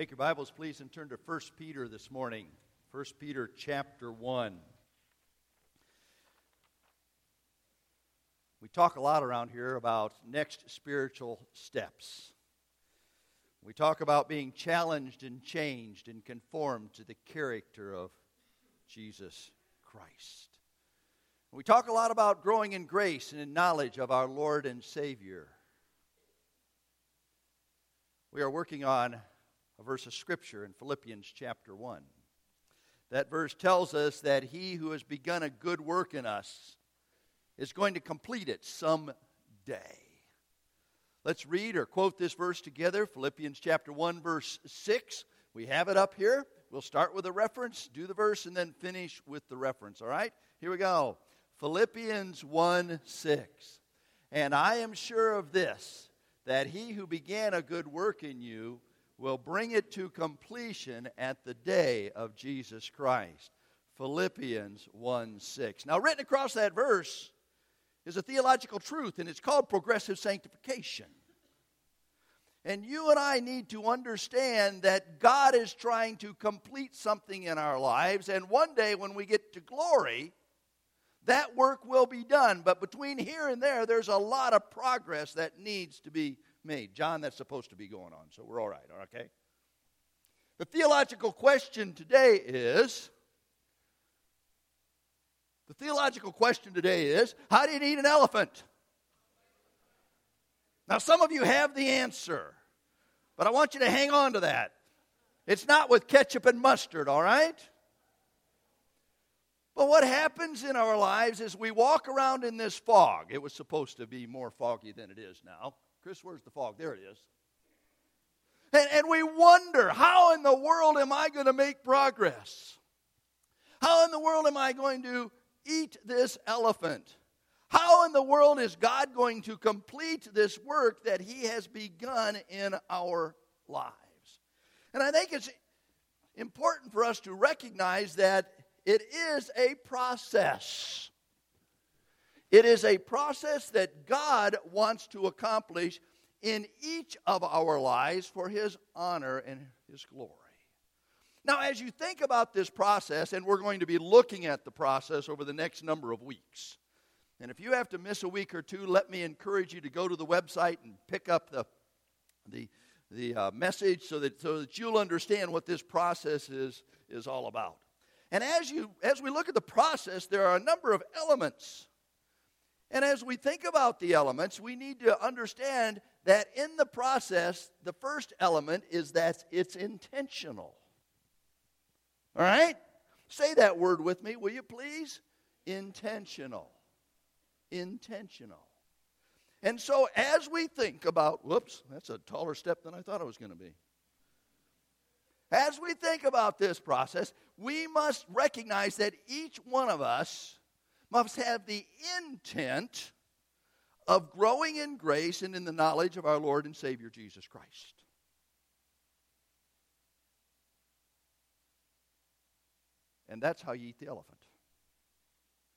Take your Bibles, please, and turn to 1 Peter this morning. 1 Peter chapter 1. We talk a lot around here about next spiritual steps. We talk about being challenged and changed and conformed to the character of Jesus Christ. We talk a lot about growing in grace and in knowledge of our Lord and Savior. We are working on a verse of Scripture in Philippians chapter 1. That verse tells us that he who has begun a good work in us is going to complete it someday. Let's read or quote this verse together Philippians chapter 1, verse 6. We have it up here. We'll start with a reference, do the verse, and then finish with the reference. All right? Here we go. Philippians 1 6. And I am sure of this, that he who began a good work in you will bring it to completion at the day of Jesus Christ. Philippians 1 6. Now, written across that verse is a theological truth, and it's called progressive sanctification. And you and I need to understand that God is trying to complete something in our lives, and one day when we get to glory, that work will be done. But between here and there, there's a lot of progress that needs to be made. John, that's supposed to be going on, so we're all right, okay? The theological question today is the theological question today is how do you eat an elephant? Now, some of you have the answer, but I want you to hang on to that. It's not with ketchup and mustard, all right? But what happens in our lives is we walk around in this fog. It was supposed to be more foggy than it is now. Chris, where's the fog? There it is. And, and we wonder, how in the world am I going to make progress? How in the world am I going to eat this elephant? How in the world is God going to complete this work that He has begun in our lives? And I think it's important for us to recognize that it is a process. It is a process that God wants to accomplish in each of our lives for His honor and His glory. Now, as you think about this process, and we're going to be looking at the process over the next number of weeks, and if you have to miss a week or two, let me encourage you to go to the website and pick up the, the, the uh, message so that, so that you'll understand what this process is, is all about. And as, you, as we look at the process, there are a number of elements and as we think about the elements, we need to understand that in the process, the first element is that it's intentional. All right? Say that word with me, will you please? Intentional. Intentional. And so, as we think about, whoops, that's a taller step than I thought it was going to be. As we think about this process, we must recognize that each one of us must have the intent of growing in grace and in the knowledge of our Lord and Savior Jesus Christ. And that's how you eat the elephant.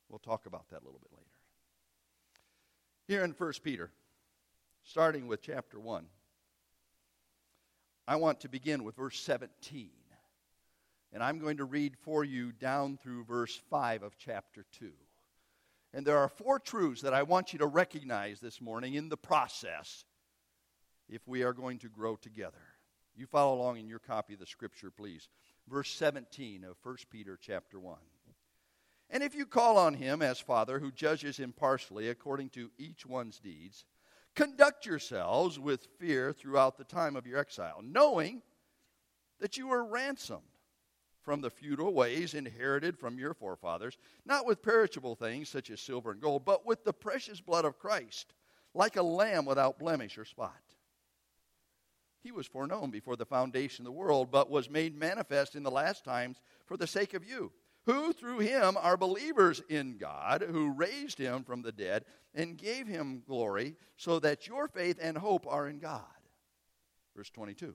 We'll talk about that a little bit later. Here in 1 Peter, starting with chapter 1, I want to begin with verse 17. And I'm going to read for you down through verse 5 of chapter 2. And there are four truths that I want you to recognize this morning in the process if we are going to grow together. You follow along in your copy of the scripture, please. Verse 17 of 1 Peter chapter 1. And if you call on him as Father who judges impartially according to each one's deeds, conduct yourselves with fear throughout the time of your exile, knowing that you were ransomed from the feudal ways inherited from your forefathers, not with perishable things such as silver and gold, but with the precious blood of Christ, like a lamb without blemish or spot. He was foreknown before the foundation of the world, but was made manifest in the last times for the sake of you, who through him are believers in God, who raised him from the dead and gave him glory, so that your faith and hope are in God. Verse 22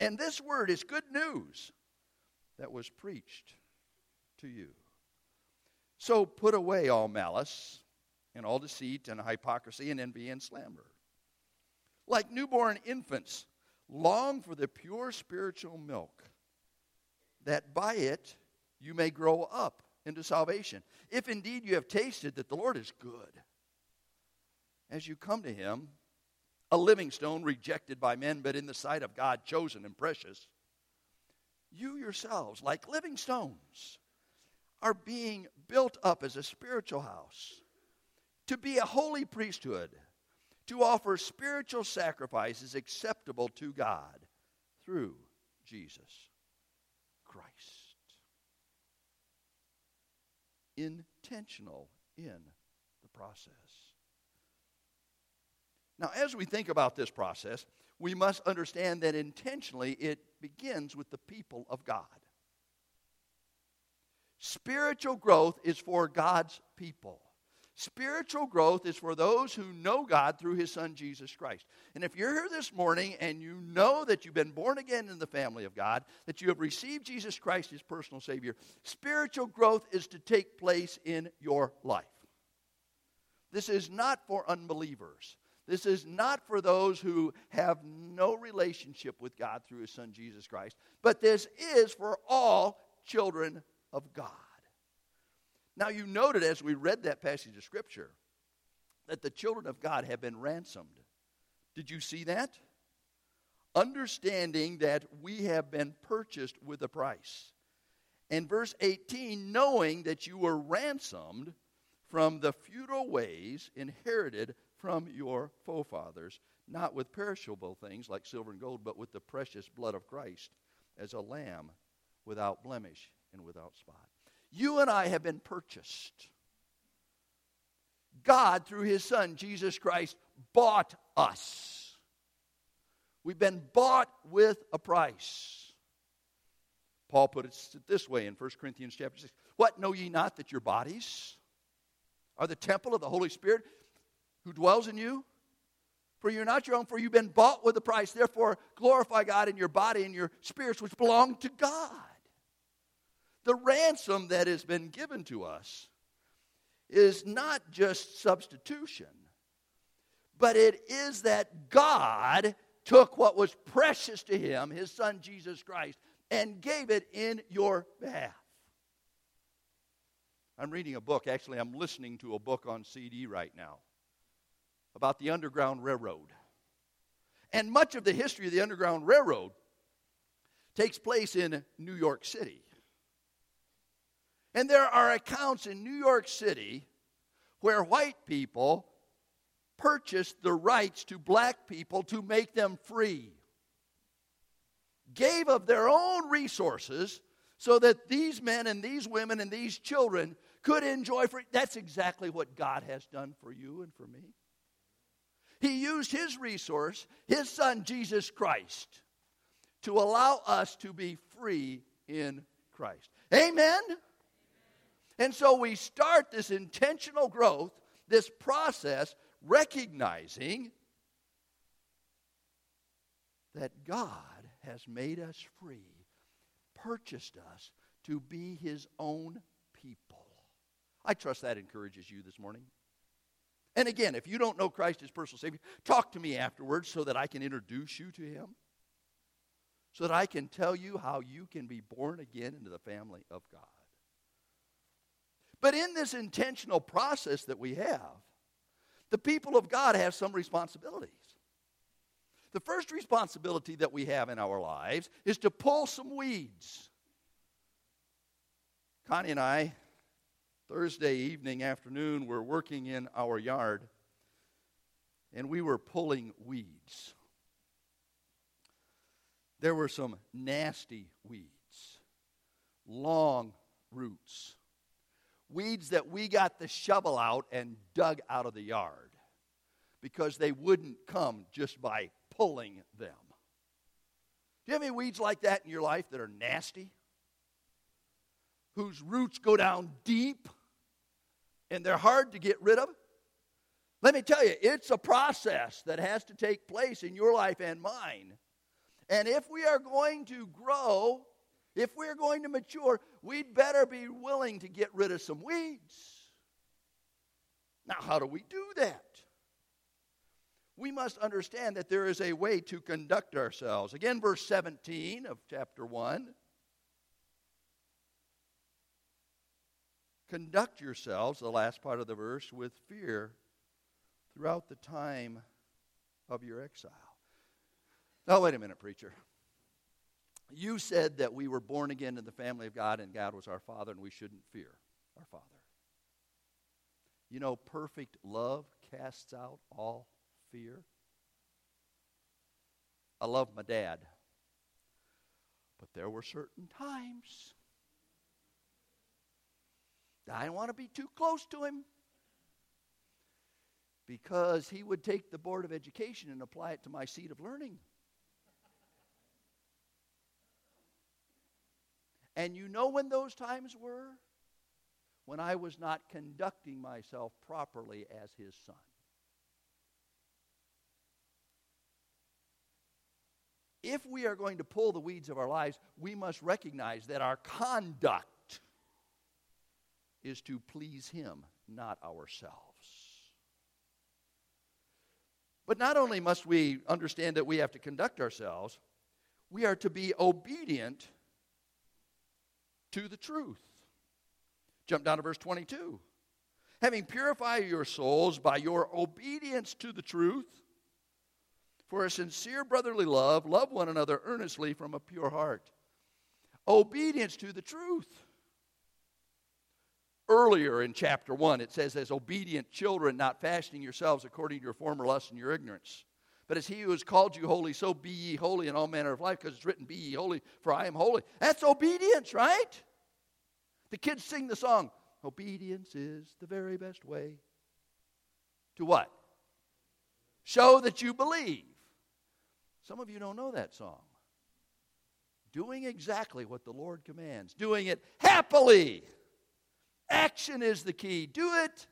And this word is good news that was preached to you. So put away all malice and all deceit and hypocrisy and envy and slander. Like newborn infants, long for the pure spiritual milk, that by it you may grow up into salvation. If indeed you have tasted that the Lord is good, as you come to him, a living stone rejected by men, but in the sight of God chosen and precious, you yourselves, like living stones, are being built up as a spiritual house to be a holy priesthood, to offer spiritual sacrifices acceptable to God through Jesus Christ. Intentional in the process. Now, as we think about this process, we must understand that intentionally it begins with the people of God. Spiritual growth is for God's people. Spiritual growth is for those who know God through His Son Jesus Christ. And if you're here this morning and you know that you've been born again in the family of God, that you have received Jesus Christ as personal Savior, spiritual growth is to take place in your life. This is not for unbelievers. This is not for those who have no relationship with God through His Son Jesus Christ, but this is for all children of God. Now, you noted as we read that passage of Scripture that the children of God have been ransomed. Did you see that? Understanding that we have been purchased with a price. And verse 18, knowing that you were ransomed from the futile ways inherited from your forefathers, not with perishable things like silver and gold, but with the precious blood of Christ as a lamb without blemish and without spot. You and I have been purchased. God, through his Son, Jesus Christ, bought us. We've been bought with a price. Paul put it this way in 1 Corinthians chapter 6. What know ye not that your bodies are the temple of the Holy Spirit who dwells in you? For you're not your own, for you've been bought with a price. Therefore, glorify God in your body and your spirits, which belong to God. The ransom that has been given to us is not just substitution, but it is that God took what was precious to him, his son Jesus Christ, and gave it in your behalf. I'm reading a book, actually, I'm listening to a book on CD right now about the Underground Railroad. And much of the history of the Underground Railroad takes place in New York City. And there are accounts in New York City where white people purchased the rights to black people to make them free, gave of their own resources so that these men and these women and these children could enjoy free. That's exactly what God has done for you and for me. He used his resource, his son Jesus Christ, to allow us to be free in Christ. Amen? And so we start this intentional growth, this process, recognizing that God has made us free, purchased us to be his own people. I trust that encourages you this morning. And again, if you don't know Christ as personal Savior, talk to me afterwards so that I can introduce you to Him, so that I can tell you how you can be born again into the family of God. But in this intentional process that we have, the people of God have some responsibilities. The first responsibility that we have in our lives is to pull some weeds. Connie and I Thursday evening, afternoon, we're working in our yard and we were pulling weeds. There were some nasty weeds, long roots, weeds that we got the shovel out and dug out of the yard because they wouldn't come just by pulling them. Do you have any weeds like that in your life that are nasty? Whose roots go down deep and they're hard to get rid of? Let me tell you, it's a process that has to take place in your life and mine. And if we are going to grow, if we're going to mature, we'd better be willing to get rid of some weeds. Now, how do we do that? We must understand that there is a way to conduct ourselves. Again, verse 17 of chapter 1. Conduct yourselves, the last part of the verse, with fear throughout the time of your exile. Now, wait a minute, preacher. You said that we were born again in the family of God and God was our Father and we shouldn't fear our Father. You know, perfect love casts out all fear. I love my dad, but there were certain times I didn't want to be too close to him because he would take the Board of Education and apply it to my seat of learning. And you know when those times were? When I was not conducting myself properly as his son. If we are going to pull the weeds of our lives, we must recognize that our conduct is to please him, not ourselves. But not only must we understand that we have to conduct ourselves, we are to be obedient to the truth. Jump down to verse 22. Having purified your souls by your obedience to the truth, for a sincere brotherly love, love one another earnestly from a pure heart. Obedience to the truth earlier in chapter 1, it says, As obedient children, not fashioning yourselves according to your former lust and your ignorance. But as he who has called you holy, so be ye holy in all manner of life, because it's written, Be ye holy, for I am holy. That's obedience, right? The kids sing the song, Obedience is the very best way. To what? Show that you believe. Some of you don't know that song. Doing exactly what the Lord commands, doing it happily. Action is the key. Do it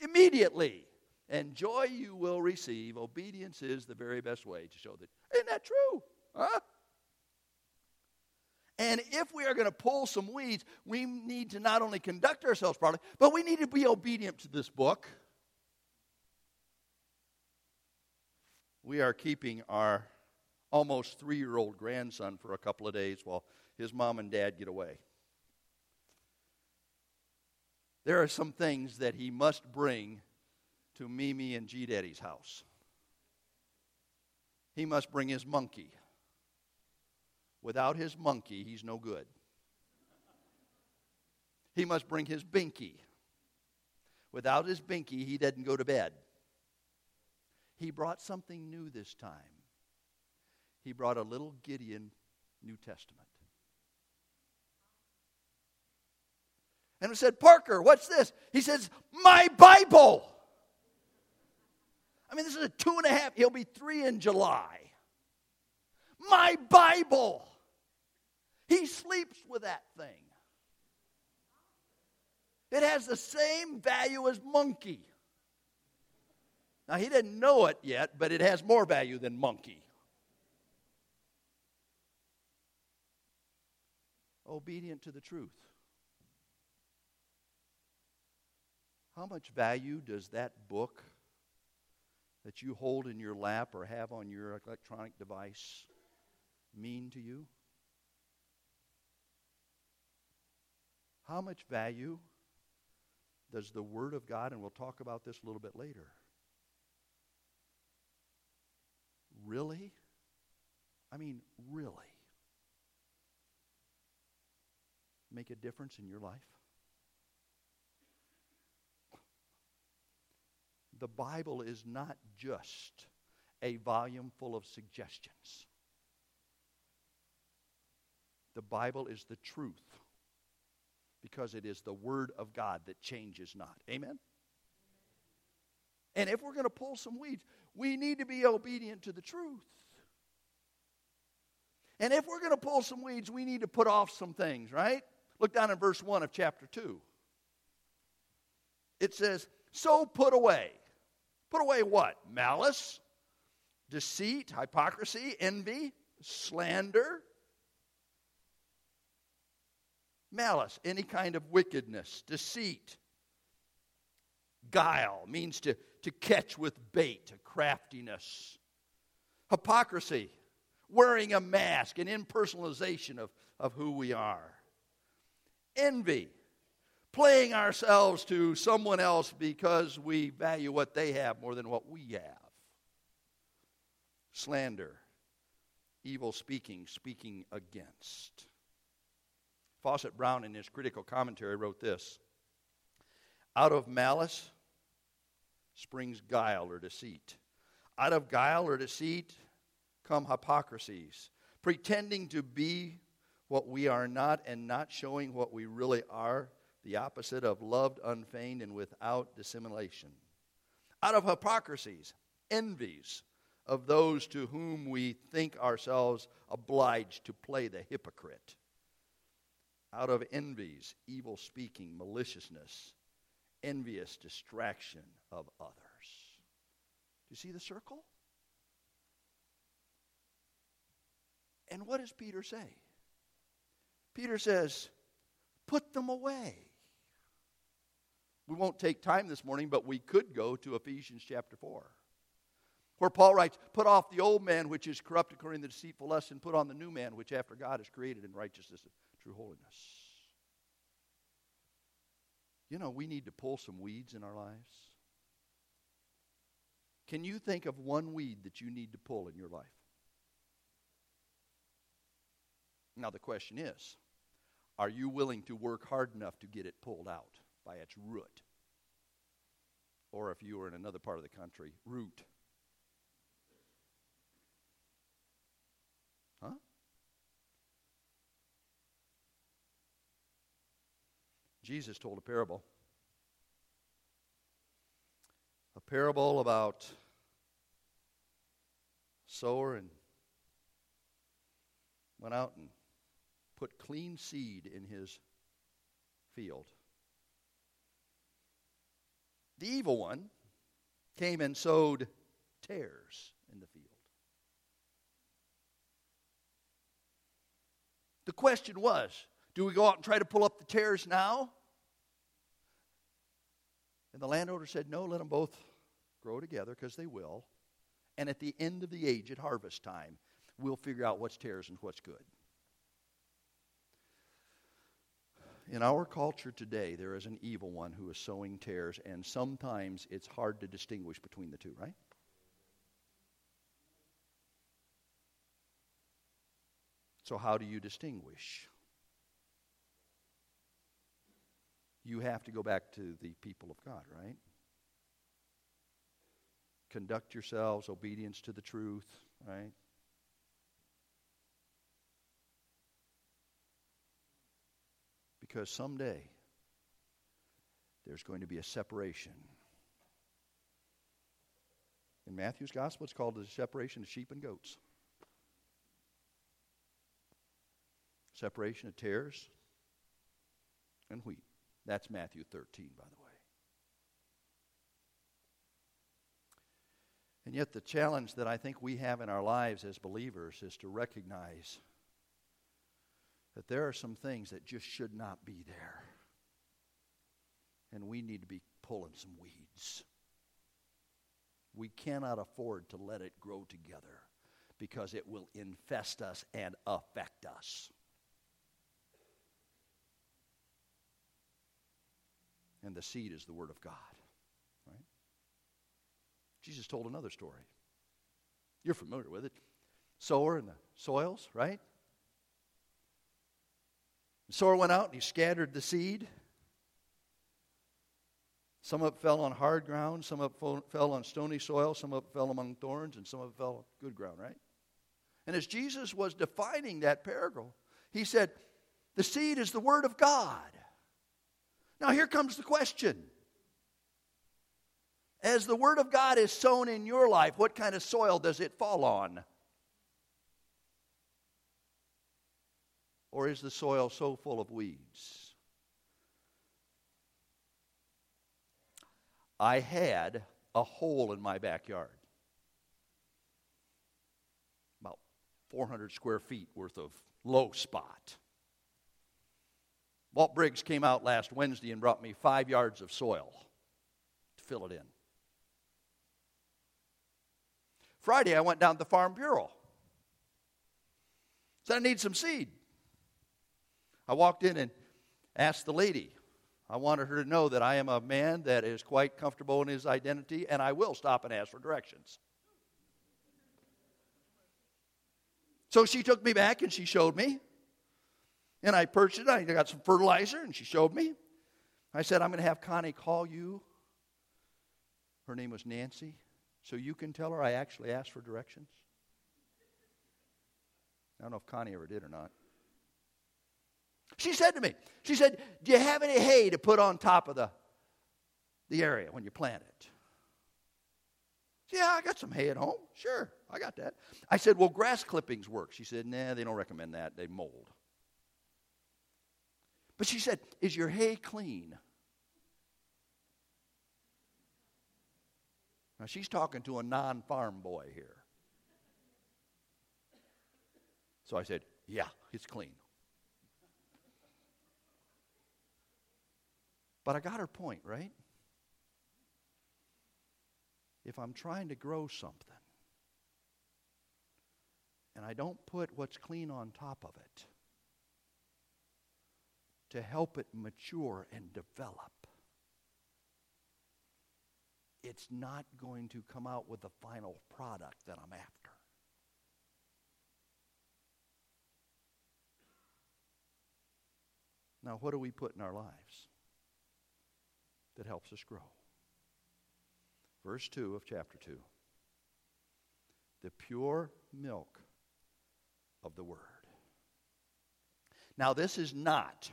immediately. And joy you will receive. Obedience is the very best way to show that. Isn't that true? Huh? And if we are going to pull some weeds, we need to not only conduct ourselves properly, but we need to be obedient to this book. We are keeping our almost three year old grandson for a couple of days while his mom and dad get away there are some things that he must bring to Mimi and G Daddy's house. He must bring his monkey. Without his monkey, he's no good. He must bring his binky. Without his binky, he doesn't go to bed. He brought something new this time. He brought a little Gideon New Testament. And I said, Parker, what's this? He says, My Bible. I mean, this is a two and a half, he'll be three in July. My Bible. He sleeps with that thing. It has the same value as monkey. Now, he didn't know it yet, but it has more value than monkey. Obedient to the truth. How much value does that book that you hold in your lap or have on your electronic device mean to you? How much value does the Word of God, and we'll talk about this a little bit later, really? I mean, really make a difference in your life? The Bible is not just a volume full of suggestions. The Bible is the truth because it is the Word of God that changes not. Amen? And if we're going to pull some weeds, we need to be obedient to the truth. And if we're going to pull some weeds, we need to put off some things, right? Look down in verse 1 of chapter 2. It says, So put away. Put away what? Malice, deceit, hypocrisy, envy, slander, malice, any kind of wickedness, deceit. Guile means to, to catch with bait, a craftiness. Hypocrisy, wearing a mask, an impersonalization of, of who we are. Envy, playing ourselves to someone else because we value what they have more than what we have. Slander, evil speaking, speaking against. Fausset Brown, in his critical commentary, wrote this Out of malice springs guile or deceit. Out of guile or deceit come hypocrisies, pretending to be what we are not and not showing what we really are, the opposite of loved, unfeigned, and without dissimulation. Out of hypocrisies, envies of those to whom we think ourselves obliged to play the hypocrite. Out of envies, evil speaking, maliciousness, envious distraction of others. Do you see the circle? And what does Peter say? Peter says, put them away. We won't take time this morning, but we could go to Ephesians chapter 4, where Paul writes, Put off the old man which is corrupt according to the deceitful lust, and put on the new man which after God is created in righteousness and true holiness. You know, we need to pull some weeds in our lives. Can you think of one weed that you need to pull in your life? Now, the question is are you willing to work hard enough to get it pulled out by its root? Or if you were in another part of the country, root. Huh? Jesus told a parable. A parable about sower and went out and put clean seed in his field. The evil one came and sowed tares in the field. The question was do we go out and try to pull up the tares now? And the landowner said, no, let them both grow together because they will. And at the end of the age, at harvest time, we'll figure out what's tares and what's good. In our culture today, there is an evil one who is sowing tares, and sometimes it's hard to distinguish between the two, right? So, how do you distinguish? You have to go back to the people of God, right? Conduct yourselves obedience to the truth, right? Because someday there's going to be a separation. In Matthew's gospel, it's called the separation of sheep and goats. Separation of tares and wheat. That's Matthew 13, by the way. And yet, the challenge that I think we have in our lives as believers is to recognize that there are some things that just should not be there. And we need to be pulling some weeds. We cannot afford to let it grow together because it will infest us and affect us. And the seed is the Word of God. Right? Jesus told another story. You're familiar with it. Sower and the soils, right? The sower went out and he scattered the seed. Some of it fell on hard ground, some of it fell on stony soil, some of it fell among thorns, and some of it fell on good ground, right? And as Jesus was defining that parable, he said, The seed is the Word of God. Now, here comes the question. As the Word of God is sown in your life, what kind of soil does it fall on? Or is the soil so full of weeds? I had a hole in my backyard. About 400 square feet worth of low spot. Walt Briggs came out last Wednesday and brought me five yards of soil to fill it in. Friday, I went down to the Farm Bureau. Said I need some seed. I walked in and asked the lady. I wanted her to know that I am a man that is quite comfortable in his identity, and I will stop and ask for directions. So she took me back and she showed me. And I purchased it. I got some fertilizer, and she showed me. I said, I'm going to have Connie call you. Her name was Nancy. So you can tell her I actually asked for directions. I don't know if Connie ever did or not. She said to me, she said, Do you have any hay to put on top of the, the area when you plant it? Yeah, I got some hay at home. Sure, I got that. I said, Well, grass clippings work. She said, Nah, they don't recommend that. They mold. But she said, Is your hay clean? Now she's talking to a non farm boy here. So I said, Yeah, it's clean. But I got her point, right? If I'm trying to grow something and I don't put what's clean on top of it to help it mature and develop, it's not going to come out with the final product that I'm after. Now, what do we put in our lives that helps us grow? Verse 2 of chapter 2 the pure milk of the Word. Now, this is not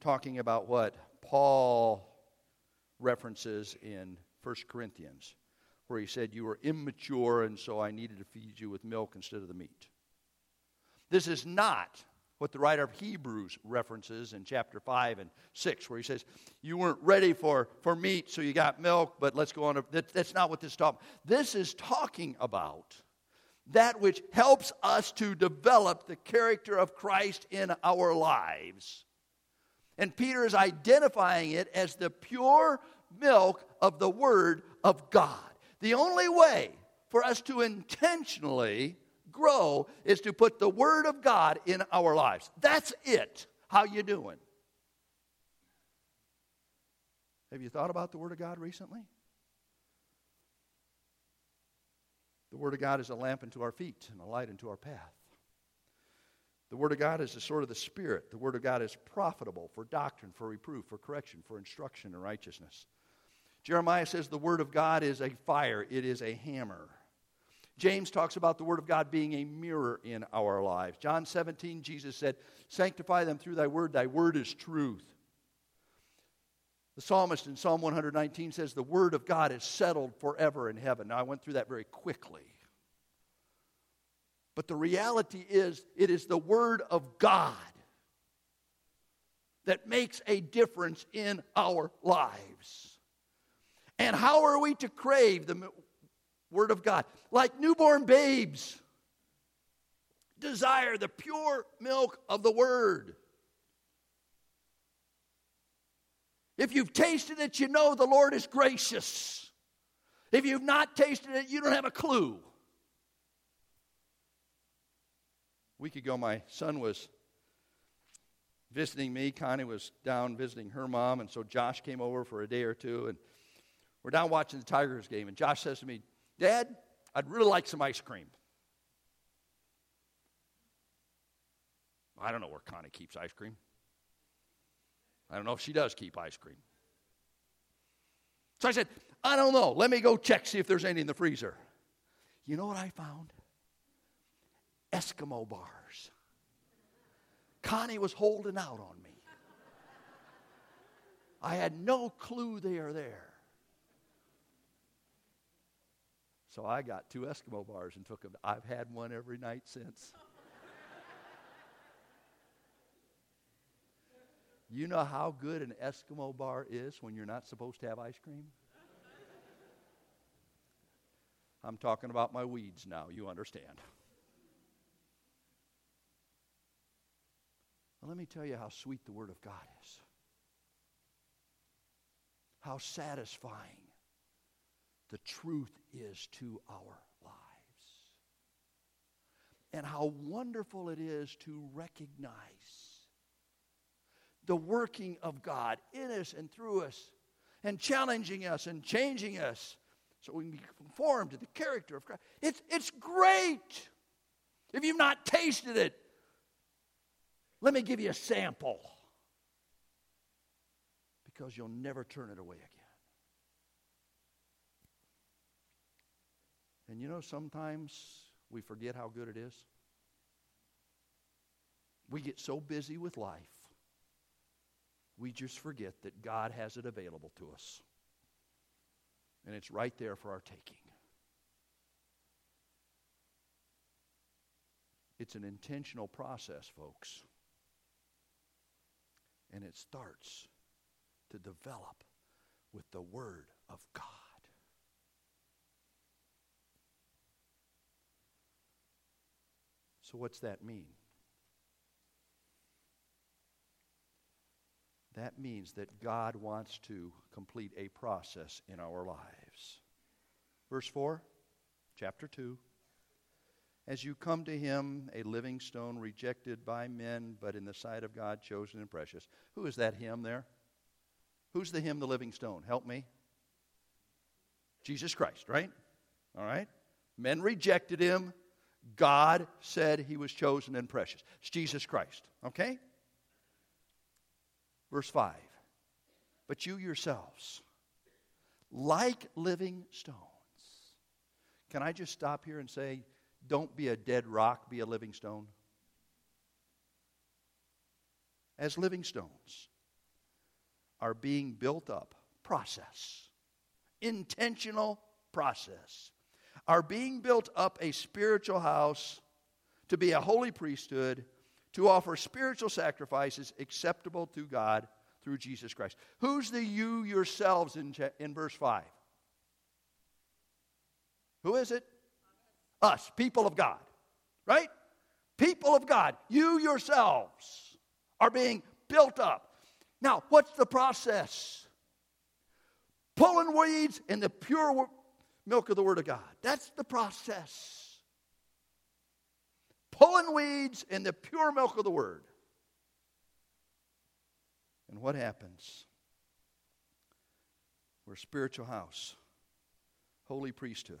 talking about what Paul references in 1 Corinthians, where he said, You were immature, and so I needed to feed you with milk instead of the meat. This is not what the writer of Hebrews references in chapter 5 and 6, where he says, You weren't ready for, for meat, so you got milk, but let's go on. To, that, that's not what this talks This is talking about that which helps us to develop the character of Christ in our lives. And Peter is identifying it as the pure milk of the Word of God. The only way for us to intentionally grow is to put the Word of God in our lives. That's it. How you doing? Have you thought about the Word of God recently? The Word of God is a lamp unto our feet and a light unto our path. The Word of God is the sword of the Spirit. The Word of God is profitable for doctrine, for reproof, for correction, for instruction in righteousness. Jeremiah says the Word of God is a fire, it is a hammer. James talks about the Word of God being a mirror in our lives. John 17, Jesus said, Sanctify them through thy word, thy word is truth. The psalmist in Psalm 119 says, The Word of God is settled forever in heaven. Now, I went through that very quickly. But the reality is, it is the Word of God that makes a difference in our lives. And how are we to crave the Word of God? Like newborn babes, desire the pure milk of the Word. If you've tasted it, you know the Lord is gracious. If you've not tasted it, you don't have a clue. A week ago, my son was visiting me. Connie was down visiting her mom, and so Josh came over for a day or two, and we're down watching the Tigers game. And Josh says to me, Dad, I'd really like some ice cream. I don't know where Connie keeps ice cream. I don't know if she does keep ice cream. So I said, I don't know. Let me go check, see if there's any in the freezer. You know what I found? Eskimo bars. Connie was holding out on me. I had no clue they are there. So I got two Eskimo bars and took them. I've had one every night since. you know how good an Eskimo bar is when you're not supposed to have ice cream? I'm talking about my weeds now, you understand. Well, let me tell you how sweet the Word of God is, how satisfying the truth is to our lives. And how wonderful it is to recognize the working of God in us and through us, and challenging us and changing us so we can be conformed to the character of Christ. It's, it's great. If you've not tasted it, let me give you a sample because you'll never turn it away again. And you know, sometimes we forget how good it is. We get so busy with life, we just forget that God has it available to us. And it's right there for our taking. It's an intentional process, folks. And it starts to develop with the Word of God. So, what's that mean? That means that God wants to complete a process in our lives. Verse 4, chapter 2. As you come to him, a living stone rejected by men, but in the sight of God chosen and precious. Who is that him there? Who's the him, the living stone? Help me. Jesus Christ, right? All right? Men rejected him. God said he was chosen and precious. It's Jesus Christ, okay? Verse 5 But you yourselves, like living stones. Can I just stop here and say, don't be a dead rock, be a living stone? As living stones are being built up, process, intentional process, are being built up a spiritual house to be a holy priesthood to offer spiritual sacrifices acceptable to God through Jesus Christ. Who's the you yourselves in, in verse 5? Who is it? Us, people of God. Right? People of God. You yourselves are being built up. Now, what's the process? Pulling weeds in the pure milk of the Word of God. That's the process pulling weeds in the pure milk of the Word. And what happens? We're a spiritual house, holy priesthood,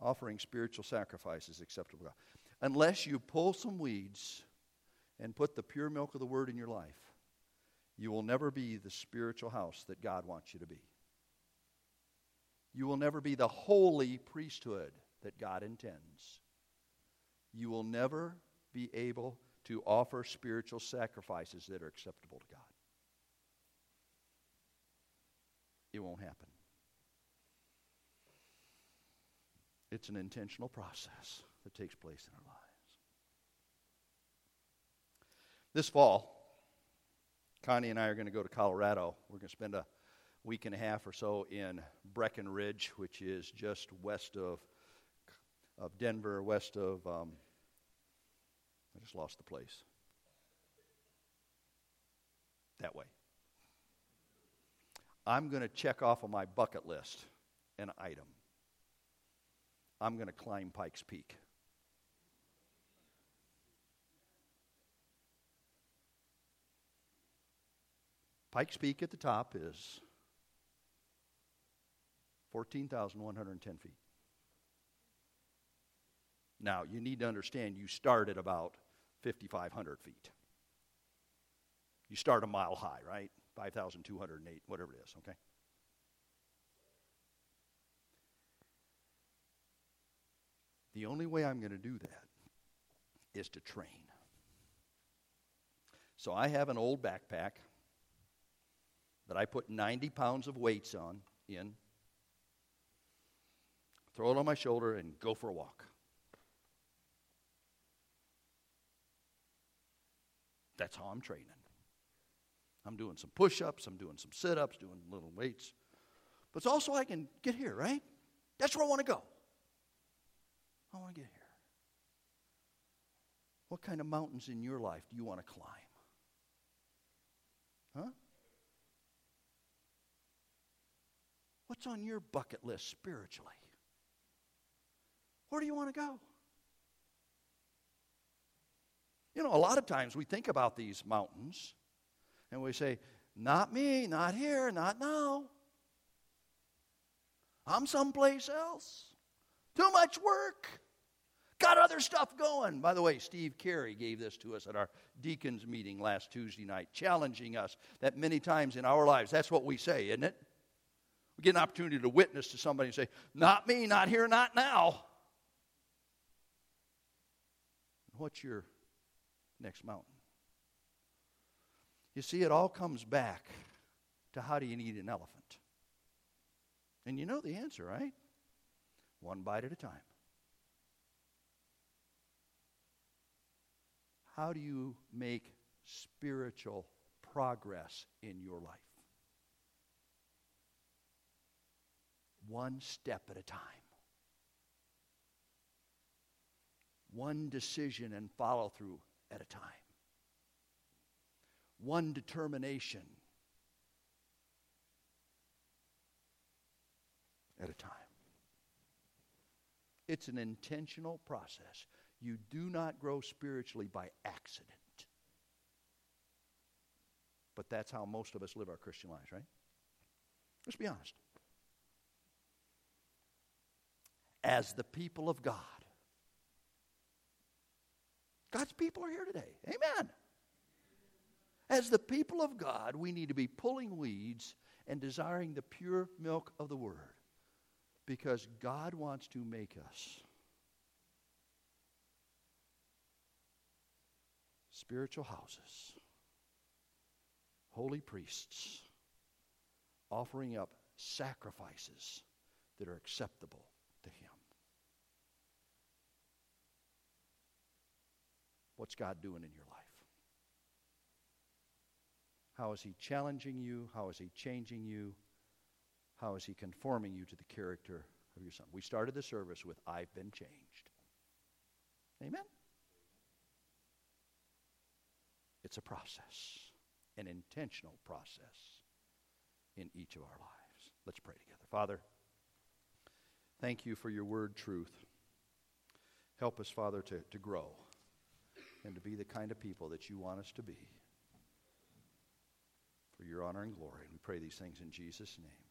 offering spiritual sacrifices acceptable to God. Unless you pull some weeds and put the pure milk of the Word in your life, you will never be the spiritual house that God wants you to be. You will never be the holy priesthood that God intends you will never be able to offer spiritual sacrifices that are acceptable to God. It won't happen. It's an intentional process that takes place in our lives. This fall, Connie and I are going to go to Colorado. We're going to spend a week and a half or so in Breckenridge, which is just west of, of Denver, west of um, I just lost the place. That way. I'm going to check off on my bucket list an item. I'm going to climb Pikes Peak. Pikes Peak at the top is 14,110 feet. Now, you need to understand you start at about 5,500 feet. You start a mile high, right? 5,208, whatever it is, okay? The only way I'm going to do that is to train. So I have an old backpack that I put 90 pounds of weights on in, throw it on my shoulder, and go for a walk. That's how I'm training. I'm doing some push ups, I'm doing some sit ups, doing little weights. But it's also I can get here, right? That's where I want to go. I want to get here. What kind of mountains in your life do you want to climb? Huh? What's on your bucket list spiritually? Where do you want to go? You know, a lot of times we think about these mountains and we say, Not me, not here, not now. I'm someplace else. Too much work. Got other stuff going. By the way, Steve Carey gave this to us at our deacons meeting last Tuesday night, challenging us that many times in our lives, that's what we say, isn't it? We get an opportunity to witness to somebody and say, Not me, not here, not now. What's your next mountain? You see, it all comes back to how do you eat an elephant? And you know the answer, right? One bite at a time. How do you make spiritual progress in your life? One step at a time. One decision and follow through at a time. One determination at a time. It's an intentional process. You do not grow spiritually by accident. But that's how most of us live our Christian lives, right? Let's be honest. As the people of God, God's people are here today. Amen. As the people of God, we need to be pulling weeds and desiring the pure milk of the Word because God wants to make us spiritual houses, holy priests, offering up sacrifices that are acceptable to Him. What's God doing in your life? How is He challenging you? How is He changing you? How is He conforming you to the character of your Son? We started the service with, I've been changed. Amen? It's a process, an intentional process in each of our lives. Let's pray together. Father, thank you for your word truth. Help us, Father, to, to grow and to be the kind of people that you want us to be. For your honor and glory. And we pray these things in Jesus' name.